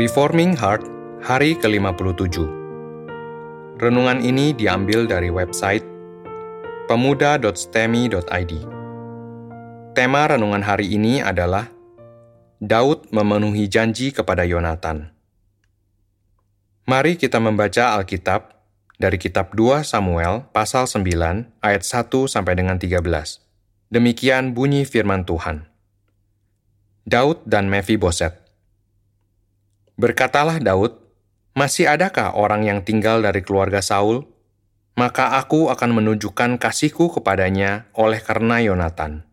Reforming Heart, hari ke-57. Renungan ini diambil dari website pemuda.stemi.id. Tema renungan hari ini adalah Daud memenuhi janji kepada Yonatan. Mari kita membaca Alkitab dari kitab 2 Samuel pasal 9 ayat 1 sampai dengan 13. Demikian bunyi firman Tuhan. Daud dan Mephiboset. Berkatalah Daud, masih adakah orang yang tinggal dari keluarga Saul? Maka aku akan menunjukkan kasihku kepadanya oleh karena Yonatan.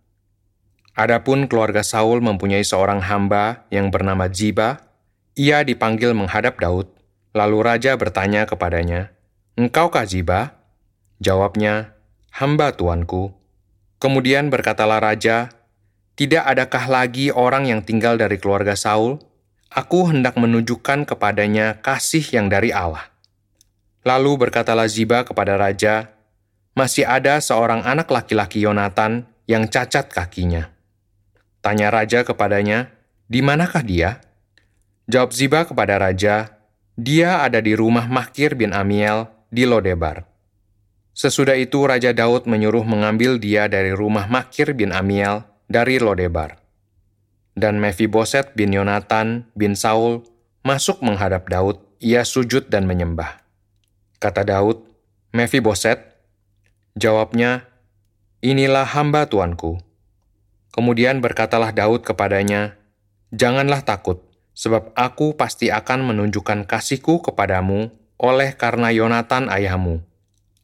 Adapun keluarga Saul mempunyai seorang hamba yang bernama Ziba, ia dipanggil menghadap Daud, lalu raja bertanya kepadanya, Engkaukah Ziba? Jawabnya, hamba tuanku. Kemudian berkatalah raja, tidak adakah lagi orang yang tinggal dari keluarga Saul? Aku hendak menunjukkan kepadanya kasih yang dari Allah. Lalu berkatalah Ziba kepada raja, masih ada seorang anak laki-laki Yonatan yang cacat kakinya. Tanya raja kepadanya, di manakah dia? Jawab Ziba kepada raja, dia ada di rumah Makir bin Amiel di Lodebar. Sesudah itu Raja Daud menyuruh mengambil dia dari rumah Makir bin Amiel dari Lodebar. Dan Mephiboset bin Yonatan bin Saul masuk menghadap Daud, ia sujud dan menyembah. Kata Daud, Mephiboset, jawabnya, Inilah hamba tuanku. Kemudian berkatalah Daud kepadanya, Janganlah takut, sebab aku pasti akan menunjukkan kasihku kepadamu oleh karena Yonatan ayahmu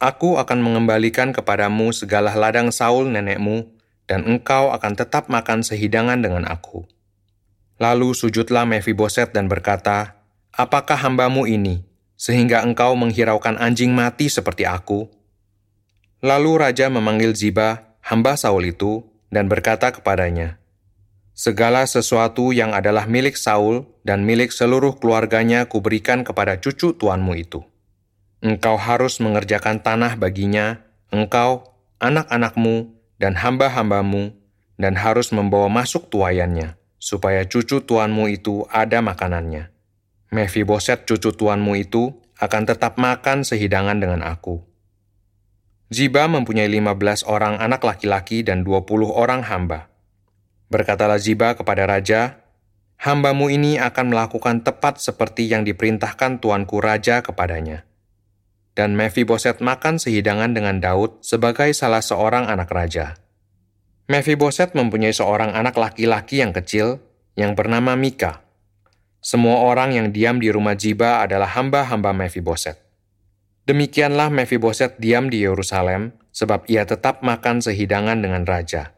Aku akan mengembalikan kepadamu segala ladang Saul nenekmu, dan engkau akan tetap makan sehidangan dengan aku. Lalu sujudlah Mephiboset dan berkata, Apakah hambamu ini, sehingga engkau menghiraukan anjing mati seperti aku? Lalu raja memanggil Ziba, hamba Saul itu, dan berkata kepadanya, Segala sesuatu yang adalah milik Saul dan milik seluruh keluarganya kuberikan kepada cucu tuanmu itu.' Engkau harus mengerjakan tanah baginya, engkau, anak-anakmu, dan hamba-hambamu, dan harus membawa masuk tuayannya, supaya cucu tuanmu itu ada makanannya. Mephiboset cucu tuanmu itu akan tetap makan sehidangan dengan aku. Ziba mempunyai 15 orang anak laki-laki dan 20 orang hamba. Berkatalah Ziba kepada raja, Hambamu ini akan melakukan tepat seperti yang diperintahkan tuanku raja kepadanya.' Dan Mephiboset makan sehidangan dengan Daud sebagai salah seorang anak raja. Mephiboset mempunyai seorang anak laki-laki yang kecil yang bernama Mika. Semua orang yang diam di rumah Jiba adalah hamba-hamba Mephiboset. Demikianlah Mephiboset diam di Yerusalem sebab ia tetap makan sehidangan dengan raja.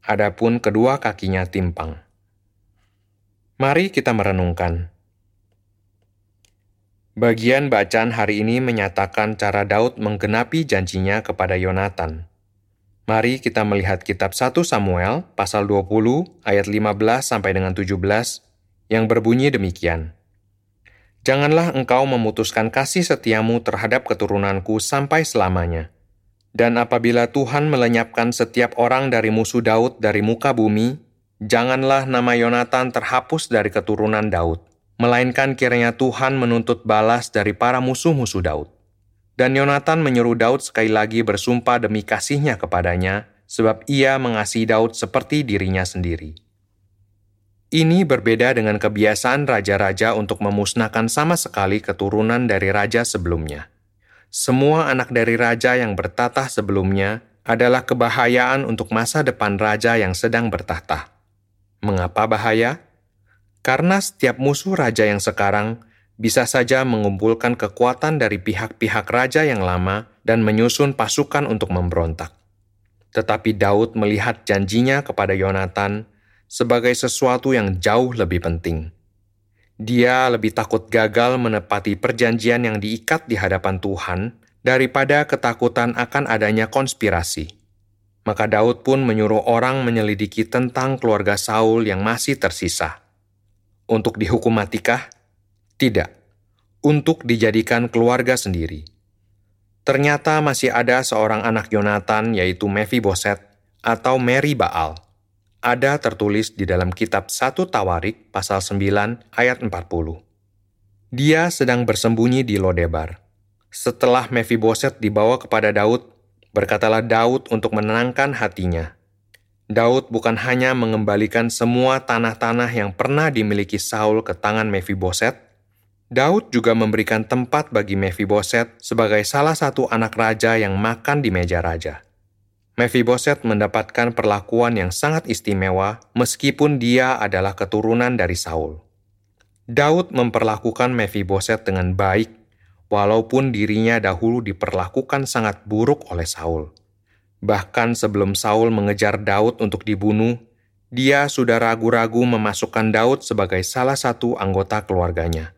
Adapun kedua kakinya timpang. Mari kita merenungkan. Bagian bacaan hari ini menyatakan cara Daud menggenapi janjinya kepada Yonatan. Mari kita melihat kitab 1 Samuel pasal 20 ayat 15 sampai dengan 17 yang berbunyi demikian. Janganlah engkau memutuskan kasih setiamu terhadap keturunanku sampai selamanya. Dan apabila Tuhan melenyapkan setiap orang dari musuh Daud dari muka bumi, janganlah nama Yonatan terhapus dari keturunan Daud melainkan kiranya Tuhan menuntut balas dari para musuh-musuh Daud. Dan Yonatan menyuruh Daud sekali lagi bersumpah demi kasihnya kepadanya, sebab ia mengasihi Daud seperti dirinya sendiri. Ini berbeda dengan kebiasaan raja-raja untuk memusnahkan sama sekali keturunan dari raja sebelumnya. Semua anak dari raja yang bertatah sebelumnya adalah kebahayaan untuk masa depan raja yang sedang bertahta. Mengapa bahaya? Karena setiap musuh raja yang sekarang bisa saja mengumpulkan kekuatan dari pihak-pihak raja yang lama dan menyusun pasukan untuk memberontak. Tetapi Daud melihat janjinya kepada Yonatan sebagai sesuatu yang jauh lebih penting. Dia lebih takut gagal menepati perjanjian yang diikat di hadapan Tuhan daripada ketakutan akan adanya konspirasi. Maka Daud pun menyuruh orang menyelidiki tentang keluarga Saul yang masih tersisa untuk dihukum matikah? Tidak. Untuk dijadikan keluarga sendiri. Ternyata masih ada seorang anak Yonatan yaitu Mephiboset atau Mary Baal. Ada tertulis di dalam kitab 1 Tawarik pasal 9 ayat 40. Dia sedang bersembunyi di Lodebar. Setelah Mephiboset dibawa kepada Daud, berkatalah Daud untuk menenangkan hatinya. Daud bukan hanya mengembalikan semua tanah-tanah yang pernah dimiliki Saul ke tangan Mephiboset, Daud juga memberikan tempat bagi Mephiboset sebagai salah satu anak raja yang makan di meja raja. Mephiboset mendapatkan perlakuan yang sangat istimewa meskipun dia adalah keturunan dari Saul. Daud memperlakukan Mephiboset dengan baik walaupun dirinya dahulu diperlakukan sangat buruk oleh Saul. Bahkan sebelum Saul mengejar Daud untuk dibunuh, dia sudah ragu-ragu memasukkan Daud sebagai salah satu anggota keluarganya.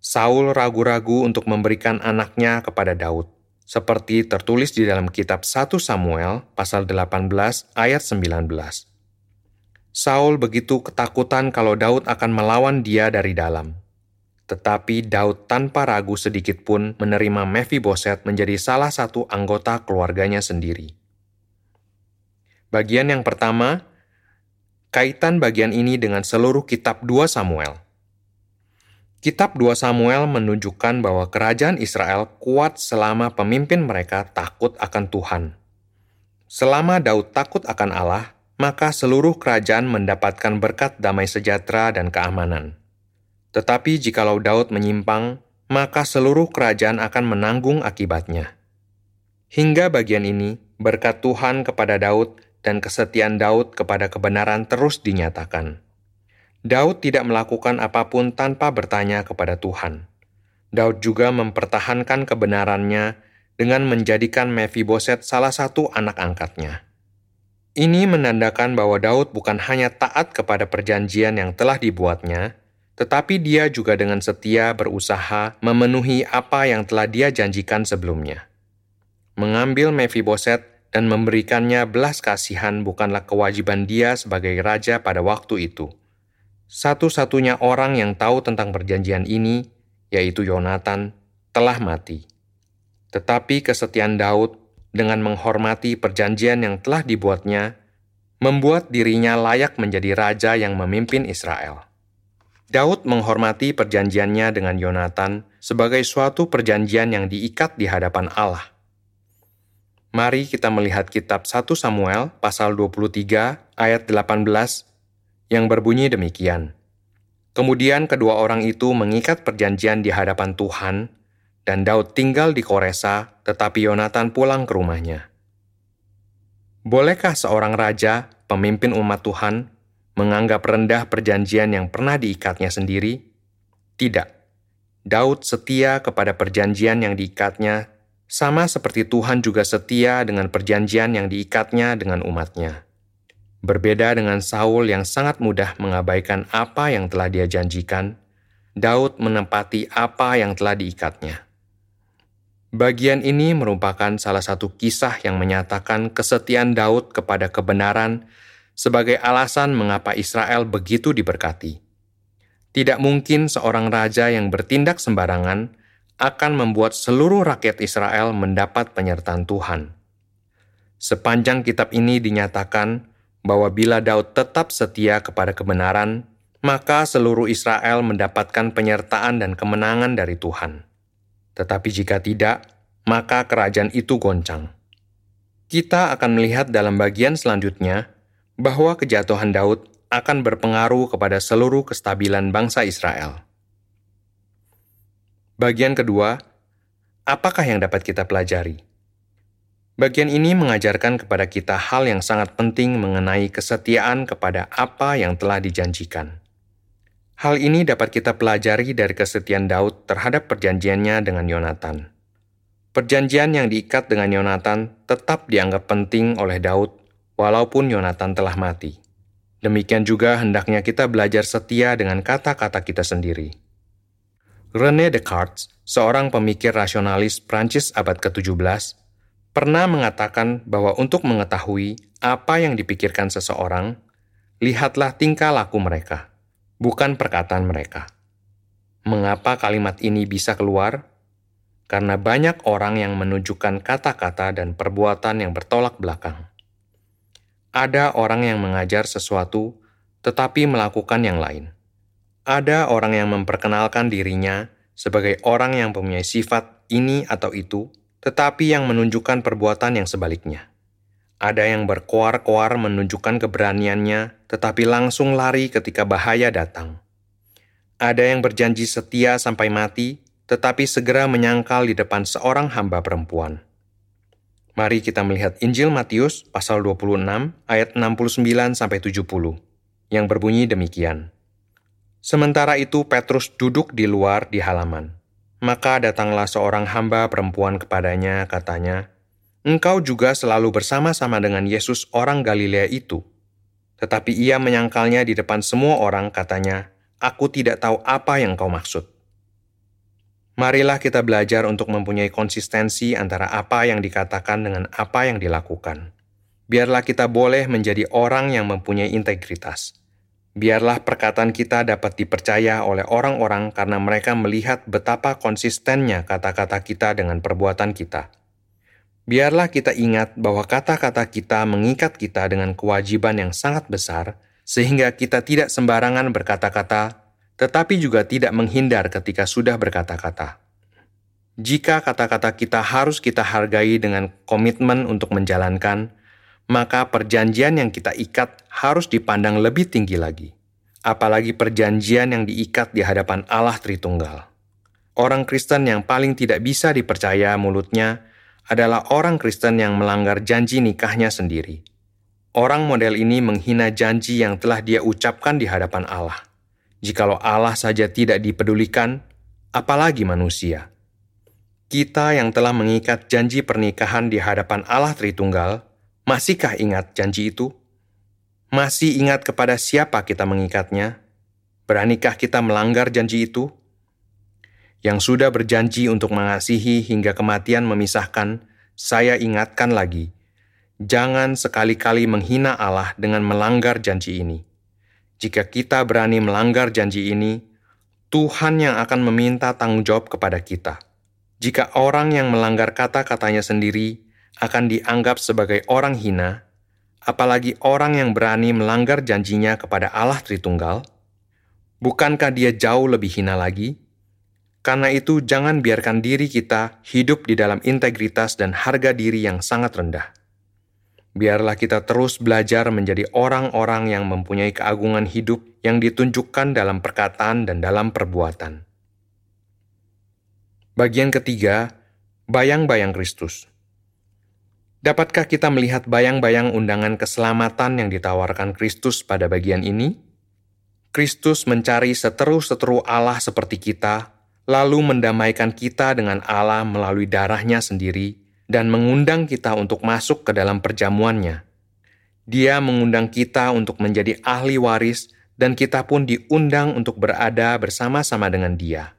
Saul ragu-ragu untuk memberikan anaknya kepada Daud, seperti tertulis di dalam kitab 1 Samuel pasal 18 ayat 19. Saul begitu ketakutan kalau Daud akan melawan dia dari dalam. Tetapi Daud tanpa ragu sedikit pun menerima Mephiboset menjadi salah satu anggota keluarganya sendiri. Bagian yang pertama, kaitan bagian ini dengan seluruh kitab 2 Samuel. Kitab 2 Samuel menunjukkan bahwa kerajaan Israel kuat selama pemimpin mereka takut akan Tuhan. Selama Daud takut akan Allah, maka seluruh kerajaan mendapatkan berkat damai sejahtera dan keamanan. Tetapi jikalau Daud menyimpang, maka seluruh kerajaan akan menanggung akibatnya. Hingga bagian ini, berkat Tuhan kepada Daud dan kesetiaan Daud kepada kebenaran terus dinyatakan. Daud tidak melakukan apa pun tanpa bertanya kepada Tuhan. Daud juga mempertahankan kebenarannya dengan menjadikan Mephiboset salah satu anak angkatnya. Ini menandakan bahwa Daud bukan hanya taat kepada perjanjian yang telah dibuatnya, tetapi dia juga dengan setia berusaha memenuhi apa yang telah dia janjikan sebelumnya. Mengambil Mephiboset dan memberikannya belas kasihan bukanlah kewajiban dia sebagai raja pada waktu itu. Satu-satunya orang yang tahu tentang perjanjian ini, yaitu Yonatan, telah mati. Tetapi kesetiaan Daud dengan menghormati perjanjian yang telah dibuatnya, membuat dirinya layak menjadi raja yang memimpin Israel. Daud menghormati perjanjiannya dengan Yonatan sebagai suatu perjanjian yang diikat di hadapan Allah. Mari kita melihat kitab 1 Samuel pasal 23 ayat 18 yang berbunyi demikian. Kemudian kedua orang itu mengikat perjanjian di hadapan Tuhan, dan Daud tinggal di Koresa, tetapi Yonatan pulang ke rumahnya. Bolehkah seorang raja, pemimpin umat Tuhan, menganggap rendah perjanjian yang pernah diikatnya sendiri? Tidak. Daud setia kepada perjanjian yang diikatnya, sama seperti Tuhan juga setia dengan perjanjian yang diikatnya dengan umatnya. Berbeda dengan Saul yang sangat mudah mengabaikan apa yang telah dia janjikan, Daud menempati apa yang telah diikatnya. Bagian ini merupakan salah satu kisah yang menyatakan kesetiaan Daud kepada kebenaran sebagai alasan mengapa Israel begitu diberkati. Tidak mungkin seorang raja yang bertindak sembarangan akan membuat seluruh rakyat Israel mendapat penyertaan Tuhan. Sepanjang kitab ini dinyatakan bahwa bila Daud tetap setia kepada kebenaran, maka seluruh Israel mendapatkan penyertaan dan kemenangan dari Tuhan. Tetapi jika tidak, maka kerajaan itu goncang. Kita akan melihat dalam bagian selanjutnya bahwa kejatuhan Daud akan berpengaruh kepada seluruh kestabilan bangsa Israel. Bagian kedua, apakah yang dapat kita pelajari? Bagian ini mengajarkan kepada kita hal yang sangat penting mengenai kesetiaan kepada apa yang telah dijanjikan. Hal ini dapat kita pelajari dari kesetiaan Daud terhadap perjanjiannya dengan Yonatan. Perjanjian yang diikat dengan Yonatan tetap dianggap penting oleh Daud walaupun Yonatan telah mati. Demikian juga hendaknya kita belajar setia dengan kata-kata kita sendiri. René Descartes, seorang pemikir rasionalis Prancis abad ke-17, pernah mengatakan bahwa untuk mengetahui apa yang dipikirkan seseorang, lihatlah tingkah laku mereka, bukan perkataan mereka. Mengapa kalimat ini bisa keluar? Karena banyak orang yang menunjukkan kata-kata dan perbuatan yang bertolak belakang ada orang yang mengajar sesuatu tetapi melakukan yang lain. ada orang yang memperkenalkan dirinya sebagai orang yang mempunyai sifat ini atau itu, tetapi yang menunjukkan perbuatan yang sebaliknya. Ada yang berkoar-koar menunjukkan keberaniannya, tetapi langsung lari ketika bahaya datang. Ada yang berjanji setia sampai mati, tetapi segera menyangkal di depan seorang hamba perempuan. Mari kita melihat Injil Matius pasal 26 ayat 69 sampai 70 yang berbunyi demikian. Sementara itu Petrus duduk di luar di halaman. Maka datanglah seorang hamba perempuan kepadanya, katanya, Engkau juga selalu bersama-sama dengan Yesus orang Galilea itu. Tetapi ia menyangkalnya di depan semua orang, katanya, Aku tidak tahu apa yang kau maksud. Marilah kita belajar untuk mempunyai konsistensi antara apa yang dikatakan dengan apa yang dilakukan. Biarlah kita boleh menjadi orang yang mempunyai integritas Biarlah perkataan kita dapat dipercaya oleh orang-orang karena mereka melihat betapa konsistennya kata-kata kita dengan perbuatan kita. Biarlah kita ingat bahwa kata-kata kita mengikat kita dengan kewajiban yang sangat besar, sehingga kita tidak sembarangan berkata-kata, tetapi juga tidak menghindar ketika sudah berkata-kata. Jika kata-kata kita harus kita hargai dengan komitmen untuk menjalankan, maka perjanjian yang kita ikat harus dipandang lebih tinggi lagi. Apalagi perjanjian yang diikat di hadapan Allah Tritunggal. Orang Kristen yang paling tidak bisa dipercaya mulutnya adalah orang Kristen yang melanggar janji nikahnya sendiri. Orang model ini menghina janji yang telah dia ucapkan di hadapan Allah. Jikalau Allah saja tidak dipedulikan, apalagi manusia. Kita yang telah mengikat janji pernikahan di hadapan Allah Tritunggal, Masihkah ingat janji itu? Masih ingat kepada siapa kita mengikatnya? Beranikah kita melanggar janji itu? Yang sudah berjanji untuk mengasihi hingga kematian memisahkan, saya ingatkan lagi, jangan sekali-kali menghina Allah dengan melanggar janji ini. Jika kita berani melanggar janji ini, Tuhan yang akan meminta tanggung jawab kepada kita. Jika orang yang melanggar kata-katanya sendiri akan dianggap sebagai orang hina, apalagi orang yang berani melanggar janjinya kepada Allah Tritunggal? Bukankah dia jauh lebih hina lagi? Karena itu, jangan biarkan diri kita hidup di dalam integritas dan harga diri yang sangat rendah. Biarlah kita terus belajar menjadi orang-orang yang mempunyai keagungan hidup yang ditunjukkan dalam perkataan dan dalam perbuatan. Bagian ketiga, bayang-bayang Kristus. Dapatkah kita melihat bayang-bayang undangan keselamatan yang ditawarkan Kristus pada bagian ini? Kristus mencari seteru-seteru Allah seperti kita, lalu mendamaikan kita dengan Allah melalui darahnya sendiri, dan mengundang kita untuk masuk ke dalam perjamuannya. Dia mengundang kita untuk menjadi ahli waris, dan kita pun diundang untuk berada bersama-sama dengan dia.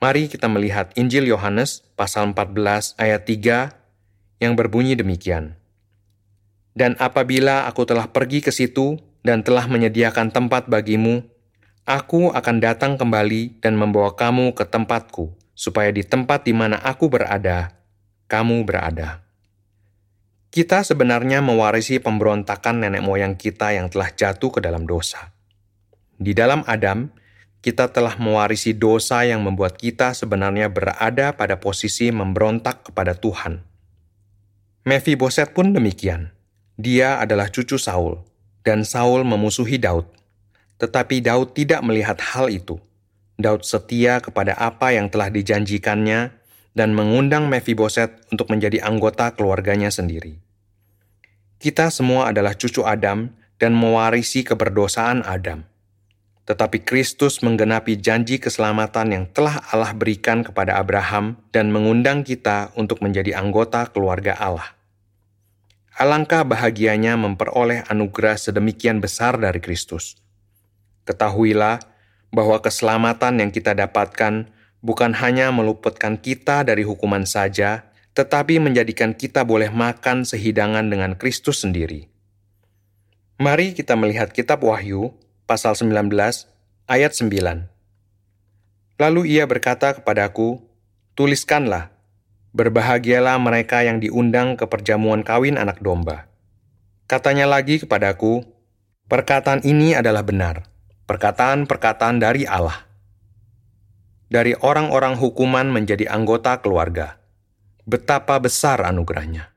Mari kita melihat Injil Yohanes pasal 14 ayat 3 yang berbunyi demikian. Dan apabila aku telah pergi ke situ dan telah menyediakan tempat bagimu, aku akan datang kembali dan membawa kamu ke tempatku, supaya di tempat di mana aku berada, kamu berada. Kita sebenarnya mewarisi pemberontakan nenek moyang kita yang telah jatuh ke dalam dosa. Di dalam Adam, kita telah mewarisi dosa yang membuat kita sebenarnya berada pada posisi memberontak kepada Tuhan Mephiboset pun demikian. Dia adalah cucu Saul, dan Saul memusuhi Daud. Tetapi Daud tidak melihat hal itu. Daud setia kepada apa yang telah dijanjikannya dan mengundang Mephiboset untuk menjadi anggota keluarganya sendiri. Kita semua adalah cucu Adam dan mewarisi keberdosaan Adam. Tetapi Kristus menggenapi janji keselamatan yang telah Allah berikan kepada Abraham dan mengundang kita untuk menjadi anggota keluarga Allah. Alangkah bahagianya memperoleh anugerah sedemikian besar dari Kristus. Ketahuilah bahwa keselamatan yang kita dapatkan bukan hanya meluputkan kita dari hukuman saja, tetapi menjadikan kita boleh makan sehidangan dengan Kristus sendiri. Mari kita melihat kitab Wahyu pasal 19, ayat 9. Lalu ia berkata kepadaku, Tuliskanlah, berbahagialah mereka yang diundang ke perjamuan kawin anak domba. Katanya lagi kepadaku, perkataan ini adalah benar. perkataan-perkataan dari Allah. Dari orang-orang hukuman menjadi anggota keluarga. Betapa besar anugerahnya.